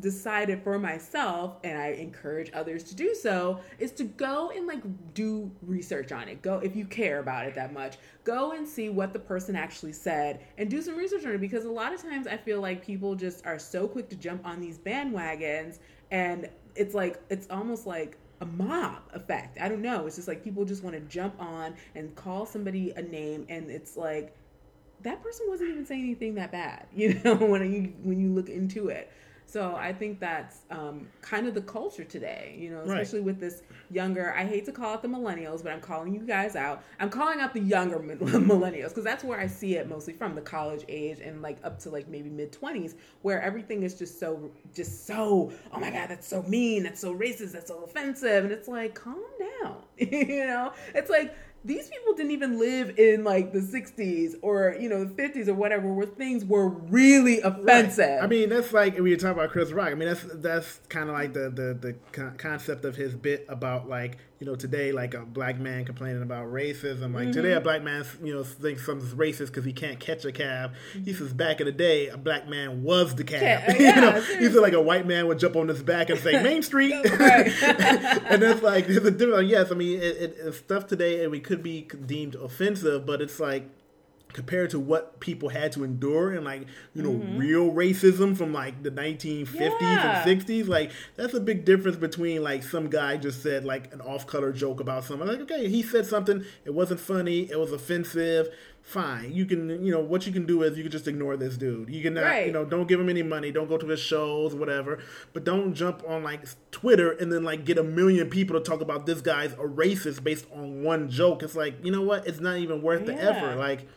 decided for myself and I encourage others to do so is to go and like do research on it. Go if you care about it that much, go and see what the person actually said and do some research on it because a lot of times I feel like people just are so quick to jump on these bandwagons and it's like it's almost like a mob effect. I don't know. It's just like people just want to jump on and call somebody a name and it's like that person wasn't even saying anything that bad, (laughs) you know, when you when you look into it. So I think that's um, kind of the culture today, you know, Right. especially with this younger. I hate to call it the millennials, but I'm calling you guys out. I'm calling out the younger (laughs) millennials because that's where I see it mostly from the college age and like up to like maybe mid 20s, where everything is just so, just so. Oh my god, that's so mean. That's so racist. That's so offensive. And it's like, calm down, (laughs) you know. It's like these people didn't even live in like the 60s or you know the 50s or whatever where things were really offensive I mean, that's like when you talk about Chris Rock. I mean, that's that's kind of like the the the con- concept of his bit about like you know today like a black man complaining about racism. Like today Mm-hmm. a black man you know thinks something's racist because he can't catch a cab. Mm-hmm. He says back in the day a black man was the cab. Yeah, (laughs) you yeah, know, he said like a white man would jump on his back and say (laughs) Main Street. (laughs) And it's like there's a different. Yes, I mean it, it, it's stuff today and we could be deemed offensive, but it's like compared to what people had to endure and like you know real racism from like the 1950s Mm-hmm. Yeah. and 60s like that's a big difference between like some guy just said like an off-color joke about something like okay he said something it wasn't funny it was offensive fine you can you know what you can do is you can just ignore this dude you can not Right. you know don't give him any money don't go to his shows whatever but don't jump on like twitter and then like get a million people to talk about this guy's a racist based on one joke it's like you know what it's not even worth the effort like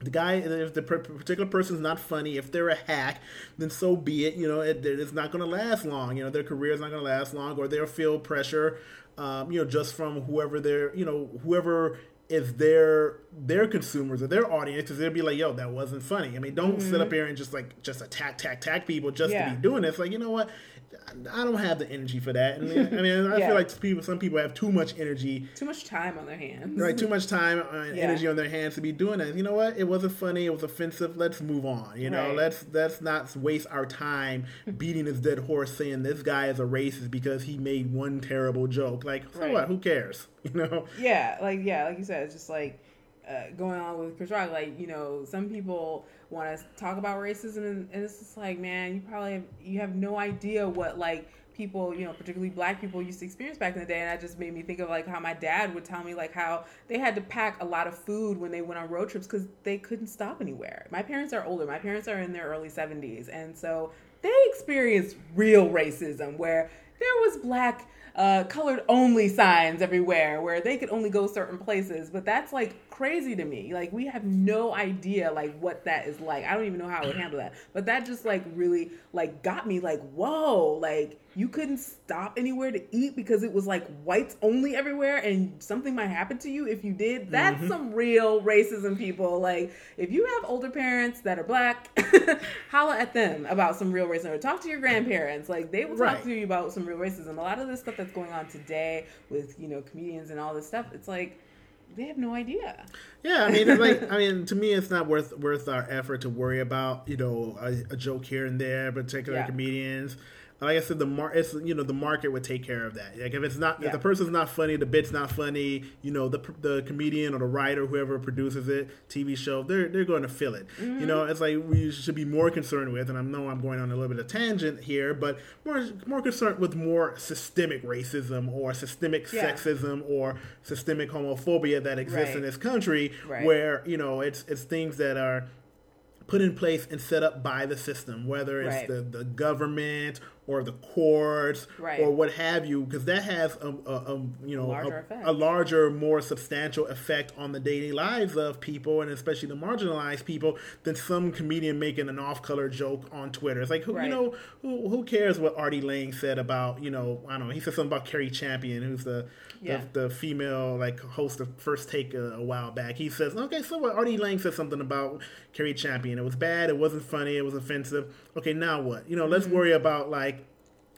the guy, if the particular person's not funny, if they're a hack, then so be it. You know, it, it's not going to last long. You know, their career is not going to last long, or they'll feel pressure. Um, you know, just from whoever they're, you know, whoever is their their consumers or their audience, because they'll be like, "Yo, that wasn't funny." I mean, don't sit up mm-hmm. here and just like just attack, attack, attack people just Yeah. to be doing this. Like, you know what? I don't have the energy for that. And I mean, I (laughs) Yeah. feel like people, some people have too much energy too much time on their hands right too much time and (laughs) Yeah. energy on their hands to be doing that you know what it wasn't funny it was offensive let's move on you know Right. let's let's not waste our time (laughs) beating this dead horse saying this guy is a racist because he made one terrible joke like so Right. what who cares you know yeah like yeah like you said it's just like uh, going on with Chris Rock, like you know, some people want to talk about racism, and, and it's just like, man, you probably have, you have no idea what like people, you know, particularly black people used to experience back in the day, and that just made me think of like how my dad would tell me like how they had to pack a lot of food when they went on road trips because they couldn't stop anywhere. My parents are older. My parents are in their early seventies, and so they experienced real racism where there was black uh, colored only signs everywhere where they could only go certain places but that's like crazy to me. Like we have no idea like what that is like. I don't even know how i would handle that. But that just like really like got me like whoa. Like you couldn't stop anywhere to eat because it was like whites only everywhere and something might happen to you if you did. That's mm-hmm. some real racism people. Like if you have older parents that are black (laughs) holla at them about some real racism or talk to your grandparents. Like they will talk Right. to you about some real racism. A lot of this stuff that's going on today with you know comedians and all this stuff it's like they have no idea Yeah, I mean, like I mean, to me, it's not worth worth our effort to worry about you know a, a joke here and there, particular Yeah. comedians. Like I said, the mar- it's you know the market would take care of that. Like if it's not Yeah. if the person's not funny, the bit's not funny. You know the the comedian or the writer, whoever produces it, TV show, they're they're going to fill it. Mm-hmm. You know, it's like we should be more concerned with, and I know I'm going on a little bit of tangent here, but more more concerned with more systemic racism or systemic Yeah. sexism or systemic homophobia that exists Right. in this country Right. where you know it's it's things that are put in place and set up by the system whether it's Right. the, the government or the courts Right. or what have you, because that has a, a, a you know Larger a, a larger, more substantial effect on the daily lives of people, and especially the marginalized people, than some comedian making an off-color joke on Twitter. It's like who Right. you know who, who cares what Artie Lange said about you know I don't know he said something about Cari Champion, who's the Yeah. the, the female like host of First Take a, a while back. He says, okay, so what? Artie Lange said something about Cari Champion. It was bad. It wasn't funny. It was offensive. Okay, now what? You know, let's Mm-hmm. worry about like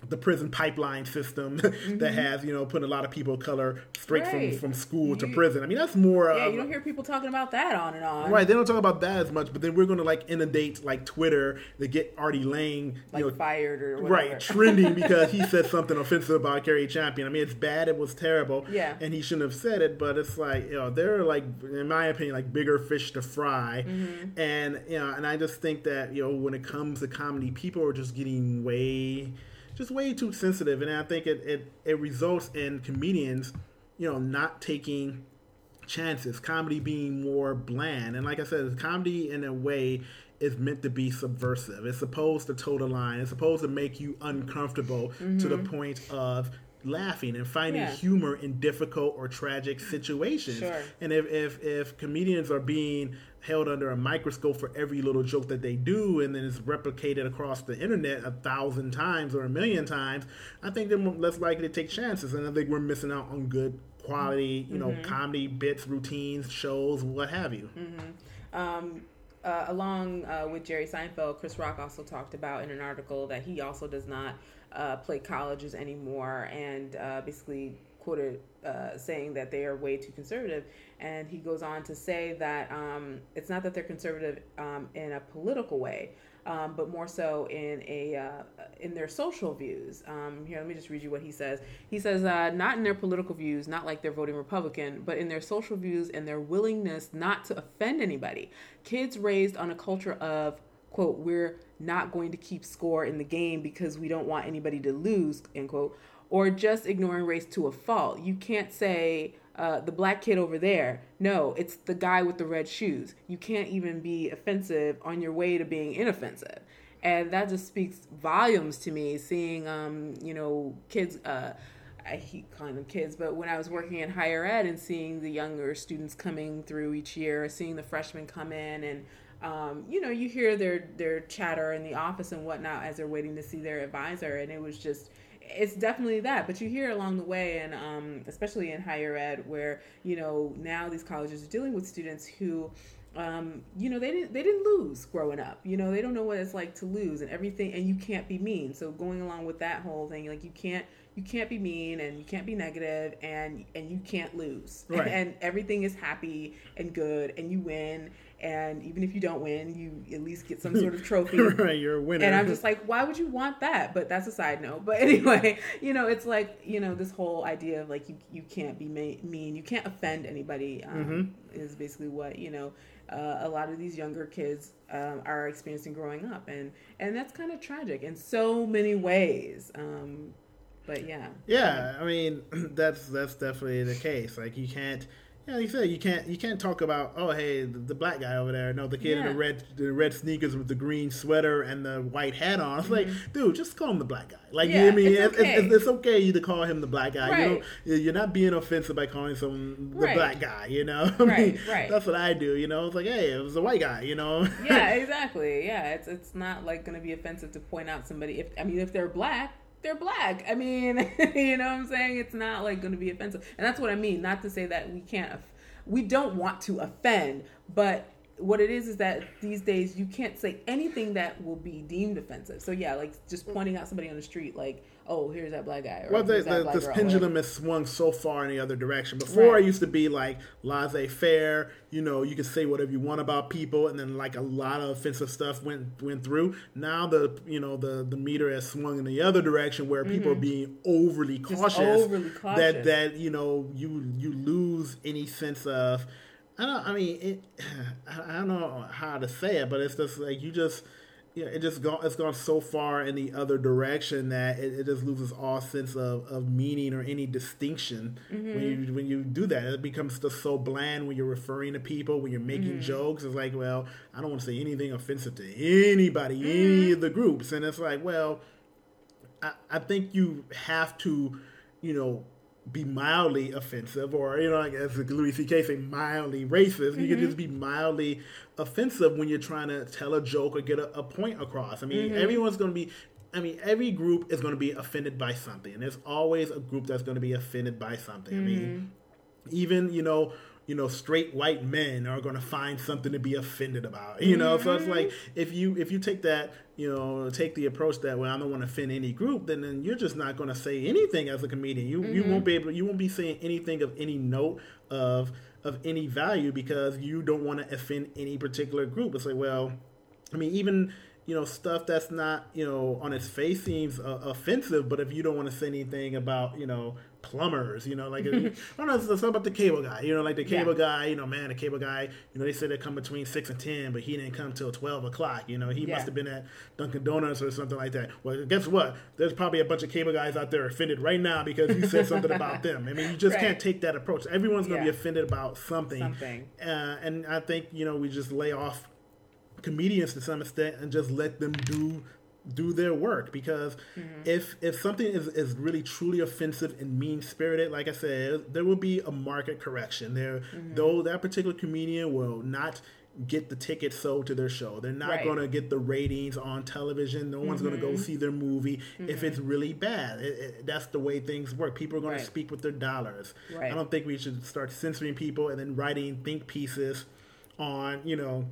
the prison pipeline system (laughs) Mm-hmm. that has you know putting a lot of people of color straight Right. from from school to prison. I mean, that's more. Yeah, you don't hear people talking about that on and on. Right, they don't talk about that as much, but then we're going to like inundate like Twitter to get Artie Lange, Like you know, fired or whatever. right trending because he (laughs) said something offensive about Cari Champion. I mean, it's bad. It was terrible. Yeah. and he shouldn't have said it. But it's like you know, there are like, in my opinion, like bigger fish to fry. Mm-hmm. And you know, and I just think that you know, when it comes to comedy, people are just getting way, just way too sensitive, and I think it it, it results in comedians, you know, not taking chances. Comedy being more bland, and like I said, comedy in a way is meant to be subversive. It's supposed to toe the line. It's supposed to make you uncomfortable to the point of laughing and finding Mm-hmm. Yeah. humor in difficult or tragic situations. Sure. And if, if if comedians are being held under a microscope for every little joke that they do and then it's replicated across the internet a thousand times or a million times, I think they're less likely to take chances. And I think we're missing out on good quality, you know, Mm-hmm. comedy bits, routines, shows, what have you. um, uh, along uh, with Jerry Seinfeld, Chris Rock also talked about in an article that he also does not uh, play colleges anymore, and uh, basically quoted uh, saying that they are way too conservative. And he goes on to say that um, it's not that they're conservative um, in a political way. Um, but more so in a uh, in their social views. Um, here, let me just read you what he says. He says, uh, not in their political views, not like they're voting Republican, but in their social views and their willingness not to offend anybody. Kids raised on a culture of quote, we're not going to keep score in the game because we don't want anybody to lose, end quote, or just ignoring race to a fault. You can't say uh, the black kid over there. No, it's the guy with the red shoes. You can't even be offensive on your way to being inoffensive. And that just speaks volumes to me, seeing, um, you know, kids. Uh, I keep calling them kids, but when I was working in higher ed and seeing the younger students coming through each year, seeing the freshmen come in, and um, you know, you hear their their chatter in the office and whatnot as they're waiting to see their advisor, and it was just. It's definitely that, but you hear along the way, and um, especially in higher ed, where you know now these colleges are dealing with students who um, you know, they didn't they didn't lose growing up. You know, they don't know what it's like to lose and everything, and you can't be mean. So going along with that whole thing, like you can't you can't be mean and you can't be negative and and you can't lose. Right. (laughs) And everything is happy and good, and you win. And even if you don't win, you at least get some sort of (laughs) trophy. right, you're a winner. And I'm just like, why would you want that? But that's a side note. But (laughs) anyway, you know, it's like you know this whole idea of like you you can't be ma- mean, you can't offend anybody. Um, Is basically what you know. Uh, a lot of these younger kids um, are experiencing growing up, and and that's kind of tragic in so many ways. Um, but yeah, Yeah, I mean (clears throat) that's that's definitely the case. Like you can't, yeah, like you said you can't you can't talk about oh hey the, the black guy over there, no the kid in the red the red sneakers with the green sweater and the white hat on. (laughs) It's like dude, just call him the black guy. Like you know Mm-hmm. Yeah, what I mean, it's it's, it's, okay. it's okay to call him the black guy. You Right. know, you're not being offensive by calling someone the Right. black guy. You know, (laughs) I Right, right. That's what I do. You know, it's like hey, it was a white guy. You know, yeah, (laughs) exactly. Yeah, it's it's not like going to be offensive to point out somebody. If I mean, if they're black, they're black. I mean, (laughs) you know what I'm saying? It's not like going to be offensive, and that's what I mean. Not to say that we can't, we don't want to offend, but what it is is that these days you can't say anything that will be deemed offensive. So yeah, like just pointing out somebody on the street, like, oh, here's that black guy. Well, the, the, this girl," pendulum has swung so far in the other direction. Before, Right. I used to be like laissez faire. You know, you can say whatever you want about people, and then like a lot of offensive stuff went went through. Now the you know the the meter has swung in the other direction where people are being overly cautious. Mm-hmm. overly That cautious. that you know you you lose any sense of. I don't. I mean, it, (sighs) I don't know how to say it, but it's just like you just yeah, it just gone it's gone so far in the other direction that it, it just loses all sense of, of meaning or any distinction when mm-hmm. you when you do that. It becomes just so bland when you're referring to people, when you're making mm-hmm. jokes. It's like, well, I don't want to say anything offensive to anybody, mm-hmm. any of the groups, and it's like, well, I, I think you have to, you know, be mildly offensive, or you know, like as Louis C.K. say, mildly racist. Mm-hmm. You can just be mildly offensive when you're trying to tell a joke or get a, a point across. I mean, mm-hmm. everyone's going to be. I mean, every group is going to be offended by something, and there's always a group that's going to be offended by something. Mm-hmm. I mean, mm-hmm. even you know you know straight white men are going to find something to be offended about you know mm-hmm. so it's like mm-hmm. if you if you take that you know take the approach that well i don't want to offend any group then, then you're just not going to say anything as a comedian you mm-hmm. you won't be able you won't be saying anything of any note of of any value because you don't want to offend any particular group it's like well i mean even you know stuff that's not you know on its face seems uh, offensive but if you don't want to say anything about you know plumbers, you know, like (laughs) I don't know, it's, it's about the cable guy, you know, like the cable yeah. guy, you know, man, the cable guy, you know, they said they come between six and ten, but he didn't come till twelve o'clock, you know, he yeah. must have been at Dunkin' Donuts or something like that. Well, guess what? There's probably a bunch of cable guys out there offended right now because you said something (laughs) about them. I mean, you just right. can't take that approach. Everyone's going to yeah. be offended about something, something. Uh, and I think you know we just lay off comedians to some extent and just let them do do their work because mm-hmm. if if something is, is really truly offensive and mean spirited, like I said, there will be a market correction. There mm-hmm. though that particular comedian will not get the tickets sold to their show. They're not right. going to get the ratings on television. No mm-hmm. one's going to go see their movie mm-hmm. if it's really bad. It, it, that's the way things work. People are going right. to speak with their dollars. Right. I don't think we should start censoring people and then writing think pieces on, you know,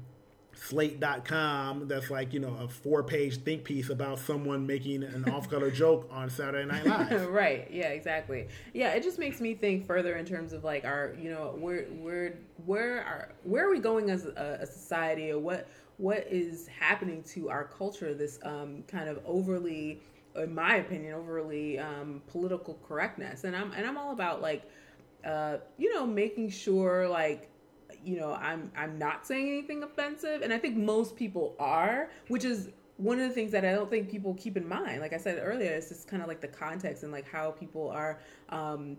slate.com that's like you know a four page think piece about someone making an (laughs) off color joke on saturday night live. (laughs) Right yeah exactly. Yeah it just makes me think further in terms of like our you know where where where are where are we going as a, a society or what what is happening to our culture this um, kind of overly in my opinion overly um, political correctness? And i'm and i'm all about like uh, you know making sure like you know, I'm I'm not saying anything offensive, and I think most people are, which is one of the things that I don't think people keep in mind. Like I said earlier, it's just kind of like the context and like how people are, um,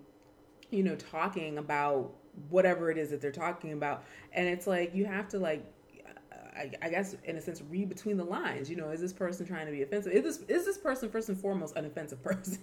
you know, talking about whatever it is that they're talking about, and it's like you have to like I, I, guess in a sense read between the lines. You know is this person trying to be offensive? Is this is this person first and foremost an offensive (laughs) person?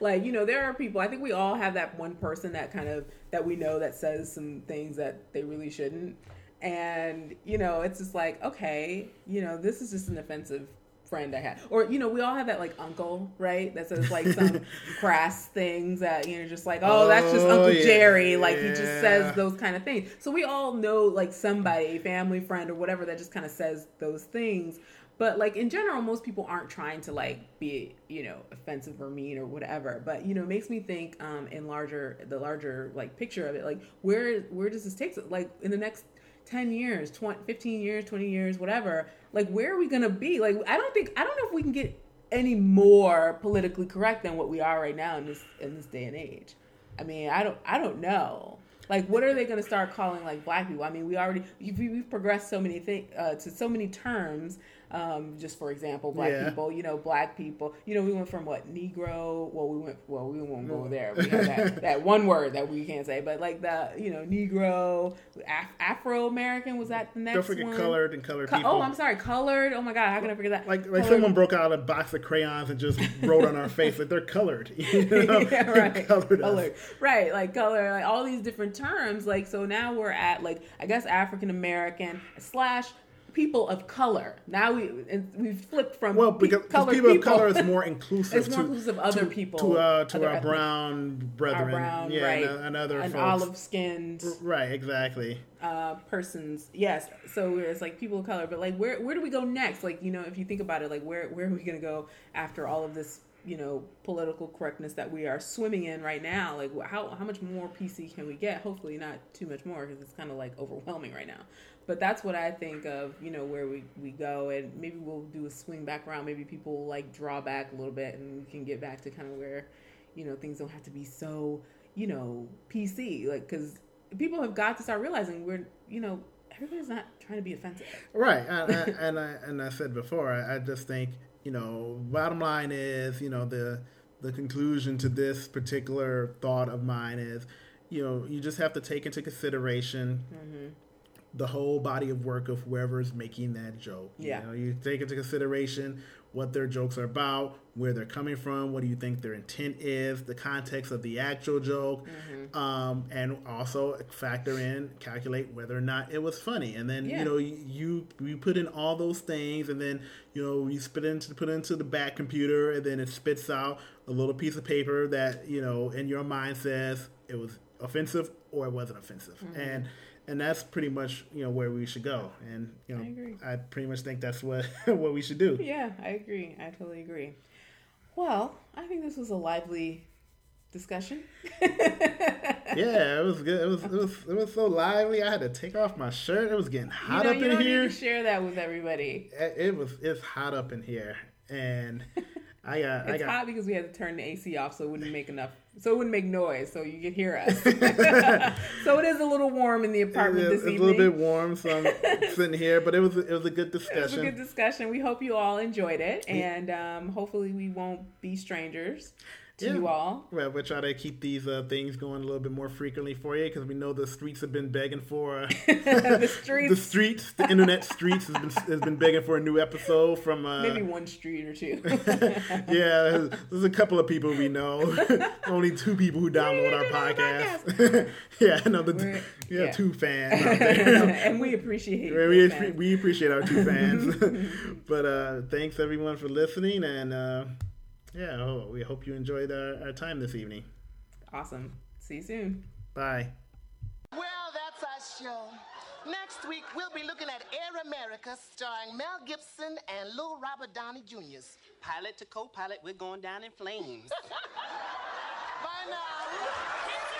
Like you know there are people i think we all have that one person that kind of that we know that says some things that they really shouldn't. And you know it's just like okay you know this is just an offensive friend I had. Or, you know, we all have that like uncle, right? That says like some (laughs) crass things that, you know, just like, oh, that's just Uncle oh, yeah, Jerry. Like yeah. he just says those kind of things. So we all know like somebody, family, friend, or whatever that just kind of says those things. But like in general, most people aren't trying to like be, you know, offensive or mean or whatever. But you know, it makes me think um in larger the larger like picture of it, like where where does this take us? Like in the next 10 years 20, 15 years 20 years whatever like where are we gonna be? Like i don't think i don't know if we can get any more politically correct than what we are right now in this in this day and age. I mean i don't i don't know. Like what are they going to start calling like black people? I mean we already we've, we've progressed so many things uh, to so many terms um, just for example, black yeah. people, you know, black people, you know, we went from what Negro. Well, we went. Well, we won't go there. We have that, (laughs) that one word that we can't say, but like the you know Negro, Af- Afro American was that the next? Don't forget one? colored and colored Co- people. Oh, I'm sorry, colored. Oh my god, how can I forget that? Like like colored. someone broke out a box of crayons and just wrote on our (laughs) face that they're colored. (laughs) You know? yeah, right. colored, colored. Right, like color, like all these different terms. Like so now we're at like I guess African American slash people of color. Now we we've flipped from well because people, people, of color is more inclusive. (laughs) it's more to, inclusive of other to, people to uh, to our brown brethren, our brown, yeah, right. and, and other and olive skinned, right? Exactly. Uh, persons, yes. So it's like people of color, but like where where do we go next? Like you know, if you think about it, like where where are we gonna go after all of this? You know, political correctness that we are swimming in right now. Like, how how much more PC can we get? Hopefully, not too much more because it's kind of like overwhelming right now but that's what I think of, you know, where we, we go and maybe we'll do a swing back around. Maybe people will like draw back a little bit and we can get back to kind of where, you know, things don't have to be so, you know, PC. Like, cause people have got to start realizing we're, you know, everybody's not trying to be offensive. Right. and, I, (laughs) and I, and I said before, I, I just think, you know, bottom line is, you know, the, the conclusion to this particular thought of mine is, you know, you just have to take into consideration mm-hmm the whole body of work of whoever's making that joke. Yeah. You know, you take into consideration what their jokes are about, where they're coming from, what do you think their intent is, the context of the actual joke, Mm-hmm. um, and also factor in, calculate whether or not it was funny. And then Yeah. you know you you put in all those things, and then you know you spit into put into the back computer, and then it spits out a little piece of paper that you know in your mind says it was offensive or it wasn't offensive, Mm-hmm. and and that's pretty much you know where we should go. And you know I. I pretty much think that's what (laughs) what we should do. Yeah, I agree. I totally agree. Well, I think this was a lively discussion. (laughs) Yeah, it was good. It was it was it was so lively. I had to take off my shirt. It was getting You hot know, up you in don't here. need to share that with everybody. It it was it's hot up in here, and (laughs) I got I got hot because we had to turn the AC off so it wouldn't make enough, so it wouldn't make noise, so you could hear us. (laughs) (laughs) so it is a little warm in the apartment it's, this it's a little bit warm, so I'm (laughs) sitting here. But it was it was a good discussion. It was a good discussion. We hope you all enjoyed it, and um, hopefully we won't be strangers to Yeah. you all. Well, we'll try to keep these uh, things going a little bit more frequently for you because we know the streets have been begging for uh, (laughs) (laughs) the streets, the streets, the internet streets has been has been begging for a new episode from. Uh, maybe one street or two. (laughs) yeah, there's, there's a couple of people we know. Only two people who download our podcast. yeah, know the We're- we have yeah. two fans out there. and we appreciate we, we, we appreciate our two fans. but uh, thanks everyone for listening, and uh, yeah, oh, we hope you enjoyed our, our time this evening. Awesome. See you soon. Bye. Well, that's our show. Next week, we'll be looking at Air America, starring Mel Gibson and Lil Robert Downey Jr. Pilot to co pilot, we're going down in flames. (laughs) Bye now.